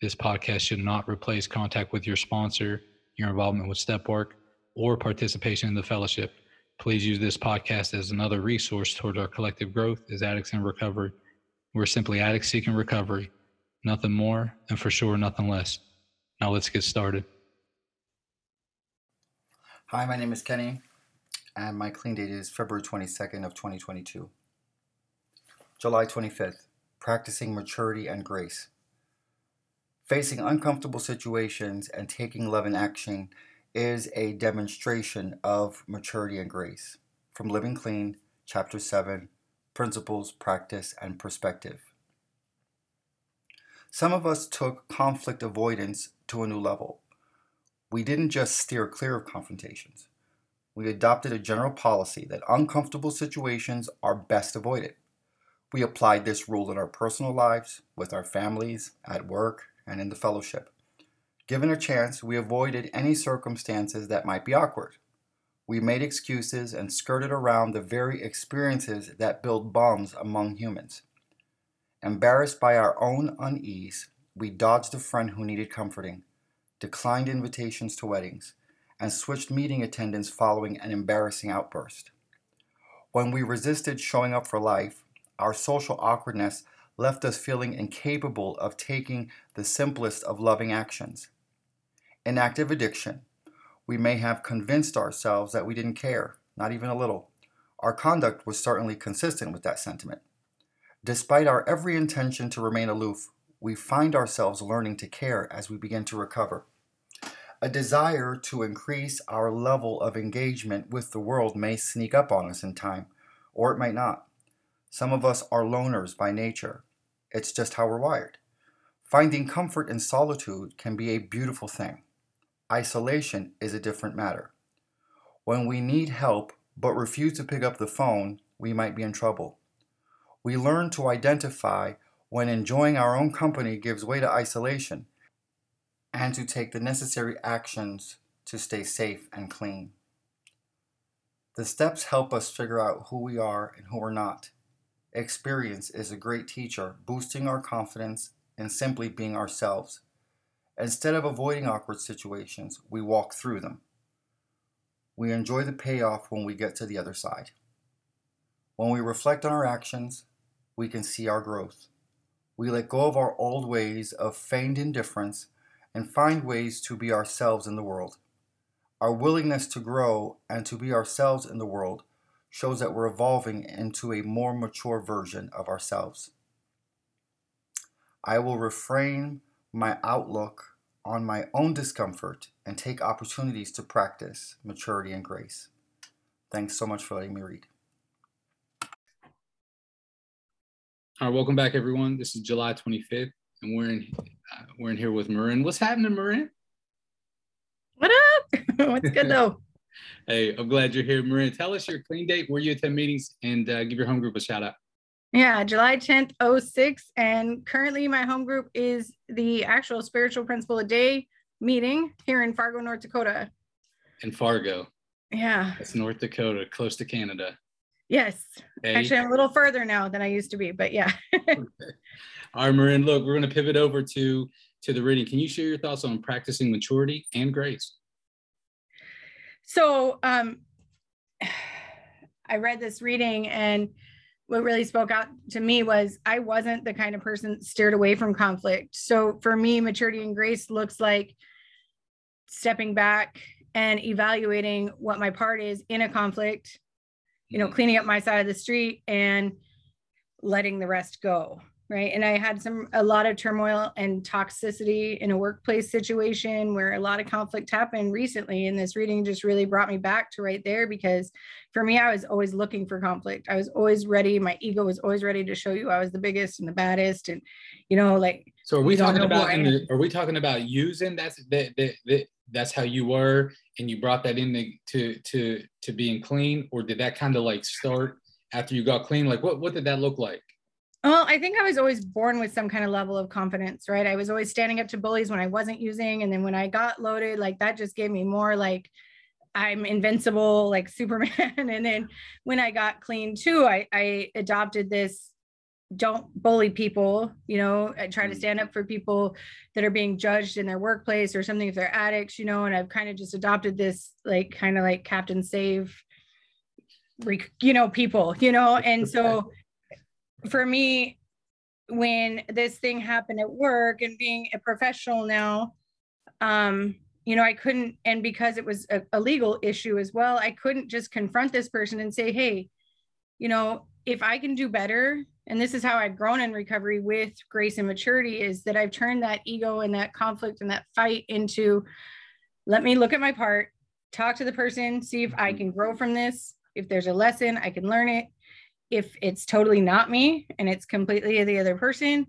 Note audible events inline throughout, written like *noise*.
This podcast should not replace contact with your sponsor, your involvement with step work, or participation in the fellowship. Please use this podcast as another resource toward our collective growth as addicts in recovery. We're simply addicts seeking recovery, nothing more, and for sure, nothing less. Now let's get started. Hi, my name is Kenny, and my clean date is February 22nd of 2022. July 25th, practicing maturity and grace. Facing uncomfortable situations and taking love in action is a demonstration of maturity and grace. From Living Clean, Chapter 7 Principles, Practice, and Perspective. Some of us took conflict avoidance to a new level. We didn't just steer clear of confrontations. We adopted a general policy that uncomfortable situations are best avoided. We applied this rule in our personal lives, with our families, at work, and in the fellowship. Given a chance, we avoided any circumstances that might be awkward. We made excuses and skirted around the very experiences that build bonds among humans. Embarrassed by our own unease, we dodged a friend who needed comforting, declined invitations to weddings, and switched meeting attendance following an embarrassing outburst. When we resisted showing up for life, our social awkwardness left us feeling incapable of taking the simplest of loving actions. In active addiction, we may have convinced ourselves that we didn't care, not even a little. Our conduct was certainly consistent with that sentiment. Despite our every intention to remain aloof, we find ourselves learning to care as we begin to recover. A desire to increase our level of engagement with the world may sneak up on us in time, or it might not. Some of us are loners by nature. It's just how we're wired. Finding comfort in solitude can be a beautiful thing. Isolation is a different matter. When we need help but refuse to pick up the phone, we might be in trouble. We learn to identify when enjoying our own company gives way to isolation and to take the necessary actions to stay safe and clean. The steps help us figure out who we are and who we're not. Experience is a great teacher, boosting our confidence and simply being ourselves. Instead of avoiding awkward situations, we walk through them. We enjoy the payoff when we get to the other side. When we reflect on our actions, we can see our growth. We let go of our old ways of feigned indifference and find ways to be ourselves in the world. Our willingness to grow and to be ourselves in the world shows that we're evolving into a more mature version of ourselves. I will refrain my outlook on my own discomfort and take opportunities to practice maturity and grace. Thanks so much for letting me read. All right, welcome back, everyone. This is July 25th, and we're in uh, we're in here with Marin. What's happening, Marin? What up? *laughs* What's good though? Hey, I'm glad you're here, Marin. Tell us your clean date, where you attend meetings, and uh, give your home group a shout out. Yeah, July 10th, 06. And currently, my home group is the actual spiritual principle a day meeting here in Fargo, North Dakota. In Fargo. Yeah. It's North Dakota, close to Canada. Yes. Hey. Actually, I'm a little further now than I used to be, but yeah. okay. *laughs* All right, Marin, look, we're going to pivot over to to the reading. Can you share your thoughts on practicing maturity and grace? So um, *sighs* I read this reading, and what really spoke out to me was I wasn't the kind of person steered away from conflict. So for me, maturity and grace looks like stepping back and evaluating what my part is in a conflict, you know, mm-hmm. cleaning up my side of the street and letting the rest go. Right? And i had some a lot of turmoil and toxicity in a workplace situation where a lot of conflict happened recently and this reading just really brought me back to right there because for me i was always looking for conflict. I was always ready. My ego was always ready to show you i was the biggest and the baddest and you know like so are we talking about in the, are we talking about using that's that, that, that that's how you were and you brought that in to to to being clean? Or did that kind of like start after you got clean? Like what what did that look like well, I think I was always born with some kind of level of confidence, right? I was always standing up to bullies when I wasn't using. And then when I got loaded, like that just gave me more like I'm invincible, like *laughs* Superman. and then when I got clean too, I, I adopted this don't bully people, you know, I try to mm. stand up for people that are being judged in their workplace or something if they're addicts, you know, and I've kind of just adopted this like kind of like Captain Save, you know, people, you know, and so *laughs* for me, when this thing happened at work and being a professional now, um, you know, I couldn't, and because it was a, a legal issue as well, I couldn't just confront this person and say, hey, you know, if I can do better, and this is how I've grown in recovery with grace and maturity, is that I've turned that ego and that conflict and that fight into let me look at my part, talk to the person, see if I mm-hmm. can grow from this. If there's a lesson, I can learn it if it's totally not me and it's completely the other person,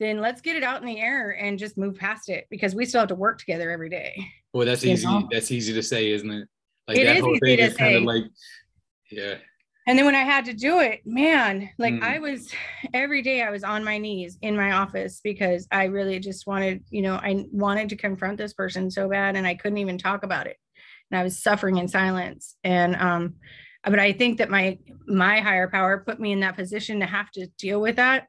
then let's get it out in the air and just move past it because we still have to work together every day. Well, that's easy. Know? That's easy to say, isn't it? Like it that whole thing is kind of like, yeah. And then when I had to do it, man, like mm. I was every day I was on my knees in my office because I really just wanted, you know, I wanted to confront this person so bad and I couldn't even talk about it. And I was suffering in silence. And um, but i think that my my higher power put me in that position to have to deal with that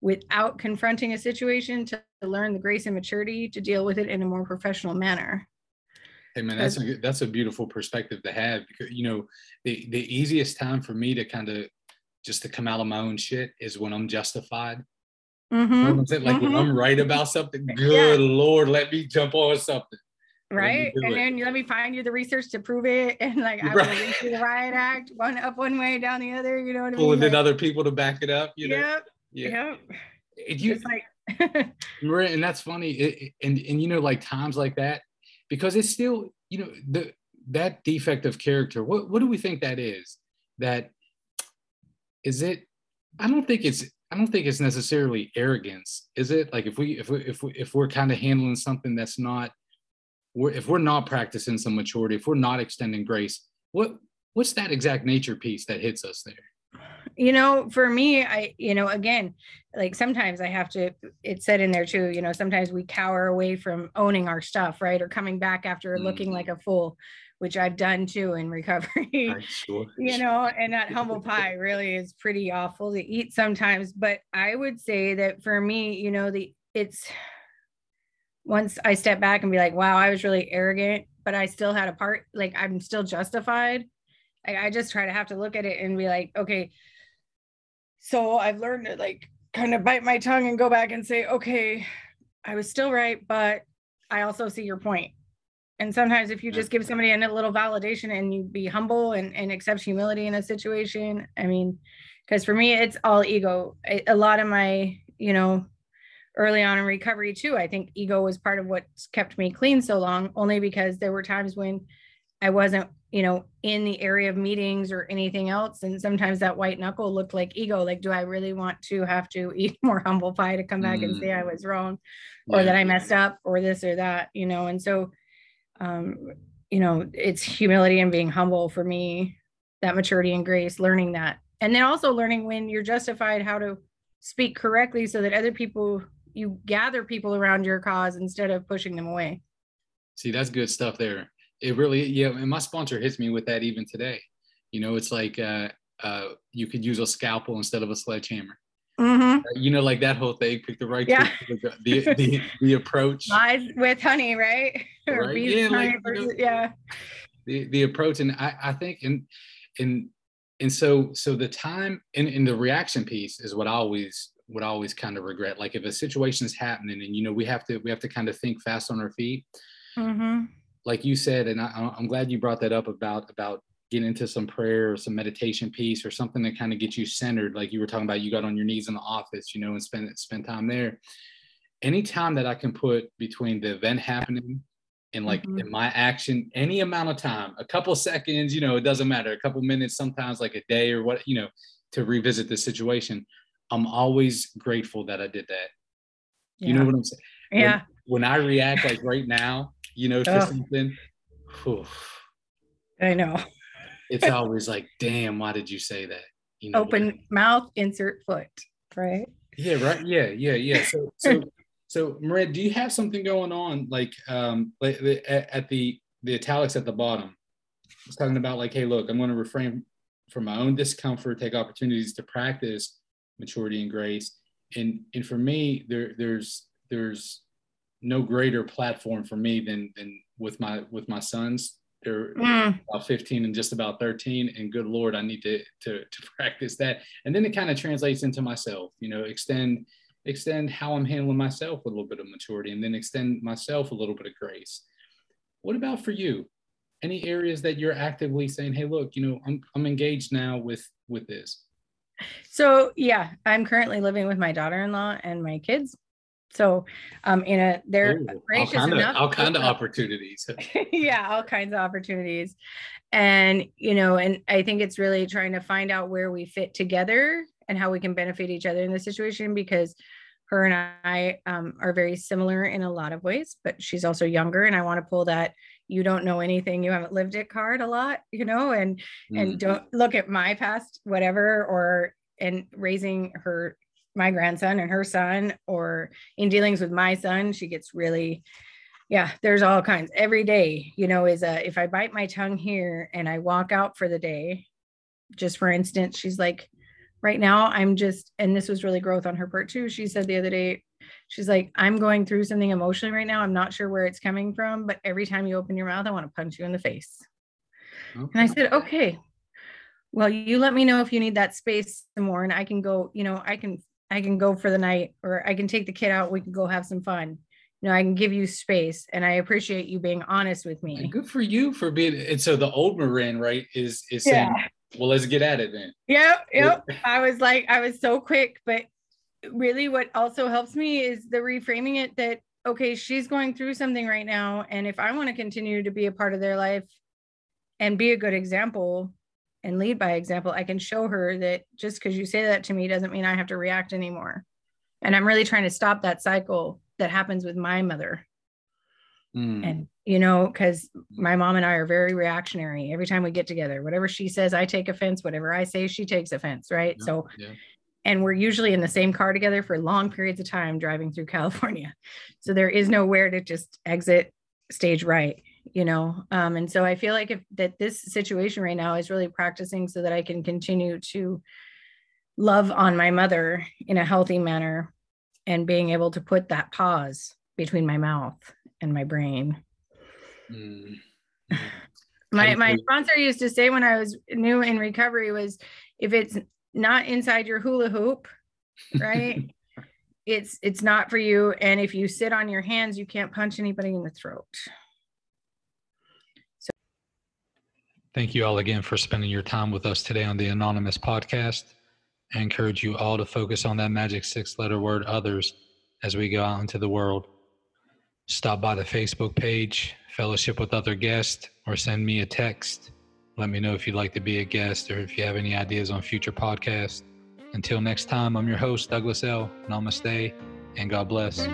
without confronting a situation to learn the grace and maturity to deal with it in a more professional manner hey man that's a that's a beautiful perspective to have because you know the the easiest time for me to kind of just to come out of my own shit is when i'm justified mm-hmm. you know like mm-hmm. when i'm right about something good yeah. lord let me jump on something right and it. then let me find you the research to prove it *laughs* and like i right. will read through the riot act one up one way down the other you know what I pulling mean? in like, other people to back it up you know yep, yeah yep. Eh, you, like *laughs* and that's funny it, and and you know like times like that because it's still you know the that defect of character what what do we think that is that is it i don't think it's I don't think it's necessarily arrogance, is it? Like if we if we if we if we're kind of handling something that's not we're, if we're not practicing some maturity, if we're not extending grace, what what's that exact nature piece that hits us there? You know, for me, I, you know, again, like sometimes I have to, it's said in there too, you know, sometimes we cower away from owning our stuff, right? Or coming back after mm. looking like a fool, which I've done too in *laughs* recovery, sure. you know, and that humble pie really is pretty awful to eat sometimes. But I would say that for me, you know, the, it's, once I step back and be like, wow, I was really arrogant, but I still had a part, like I'm still justified. I, I just try to have to look at it and be like, okay, so I've learned to like kind of bite my tongue and go back and say, okay, I was still right, but I also see your point. And sometimes if you just give somebody a little validation and you be humble and, and accept humility in a situation, I mean, because for me, it's all ego. A lot of my, you know, early on in recovery too. I think ego was part of what kept me clean so long, only because there were times when I wasn't, you know, in the area of meetings or anything else. And sometimes that white knuckle looked like ego. Like, do I really want to have to *laughs* eat more humble pie to come back mm. and say I mm. was wrong or yeah. that I messed up or this or that, you know? And so, um, you know, it's humility and being humble for me, that maturity and grace, learning that. And then also learning when you're justified how to speak correctly so that other people you gather people around your cause instead of pushing them away. See, that's good stuff there. It really, yeah. And my sponsor hits me with that even today. You know, it's like uh, uh, you could use a scalpel instead of a sledgehammer. Mm-hmm. Uh, you know, like that whole thing. Pick the right, yeah. the, the, the, the approach. Lies with honey, right? *laughs* right? Yeah, like, versus, know, yeah. The the approach, and I I think, and and and so so the time and, and the reaction piece is what I always would always kind of regret. Like if a situation is happening and you know we have to we have to kind of think fast on our feet. Mm-hmm. Like you said, and I, I'm glad you brought that up about about getting into some prayer or some meditation piece or something that kind of gets you centered, like you were talking about, you got on your knees in the office, you know, and spend spend time there. Any time that I can put between the event happening and like mm-hmm. in my action, any amount of time, a couple seconds, you know, it doesn't matter, a couple minutes, sometimes like a day or what, you know, to revisit the situation. I'm always grateful that I did that. Yeah. You know what I'm saying? Yeah. When, when I react like right now, you know, to oh. something, whew, I know. it's always like, damn, why did you say that? You know, open mouth, insert foot, right? Yeah, right. Yeah, yeah, yeah. So, so, so, Marin, do you have something going on like, um, like at, at the the italics at the bottom? It's talking about like, hey, look, I'm going to refrain from my own discomfort, take opportunities to practice maturity and grace. And and for me, there there's there's no greater platform for me than than with my with my sons. They're mm. about 15 and just about 13 and good lord i need to, to to *laughs* practice that. And then it kind of translates into myself you know extend extend how i'm handling myself with a little bit of maturity and then extend myself a little bit of grace. What about for you? Any areas that you're actively saying hey look you know i'm, I'm engaged now with with this so yeah i'm currently living with my daughter-in-law and my kids so, um, in a they're Ooh, gracious all enough. Of, all kind of opportunities. *laughs* *laughs* yeah, all kinds of opportunities, and you know, and I think it's really trying to find out where we fit together and how we can benefit each other in the situation because her and I um, are very similar in a lot of ways, but she's also younger, and I want to pull that you don't know anything you haven't lived it card a lot you know and mm. and don't look at my past whatever or and raising her my grandson and her son or in dealings with my son she gets really yeah there's all kinds every day you know is a if i bite my tongue here and i walk out for the day just for instance she's like right now i'm just and this was really growth on her part too she said the other day she's like i'm going through something emotionally right now i'm not sure where it's coming from but every time you open your mouth i want to punch you in the face okay. and i said okay well you let me know if you need that space some more and i can go you know i can I can go for the night or I can take the kid out. We can go have some fun. You know, I can give you space and I appreciate you being honest with me. good for you for being and so the old Marin, right, is is saying, yeah. Well, let's get at it then. Yep, *laughs* yep. I was like, I was so quick, but really what also helps me is the reframing it that okay, she's going through something right now. And if I want to continue to be a part of their life and be a good example, and lead by example, I can show her that just because you say that to me doesn't mean I have to react anymore. And I'm really trying to stop that cycle that happens with my mother. Mm. And, you know, because my mom and I are very reactionary. Every time we get together, whatever she says, I take offense. Whatever I say, she takes offense. Right. Yeah, so, yeah. and we're usually in the same car together for long periods of time driving through *laughs* California. So there is nowhere to just exit stage right you know um, and so i feel like if that this situation right now is really practicing so that i can continue to love on my mother in a healthy manner and being able to put that pause between my mouth and my brain mm. my my sponsor used to say when i was new in recovery was if it's not inside your hula hoop right *laughs* it's it's not for you and if you sit on your hands you can't punch anybody in the throat So Thank you all again for spending your time with us today on the Anonymous podcast. I encourage you all to focus on that magic six letter word others as we go out into the world. Stop by the Facebook page, fellowship with other guests, or send me a text. Let me know if you'd like to be a guest or if you have any ideas on future podcasts. Until next time, I'm your host, Douglas L. Namaste, and God bless.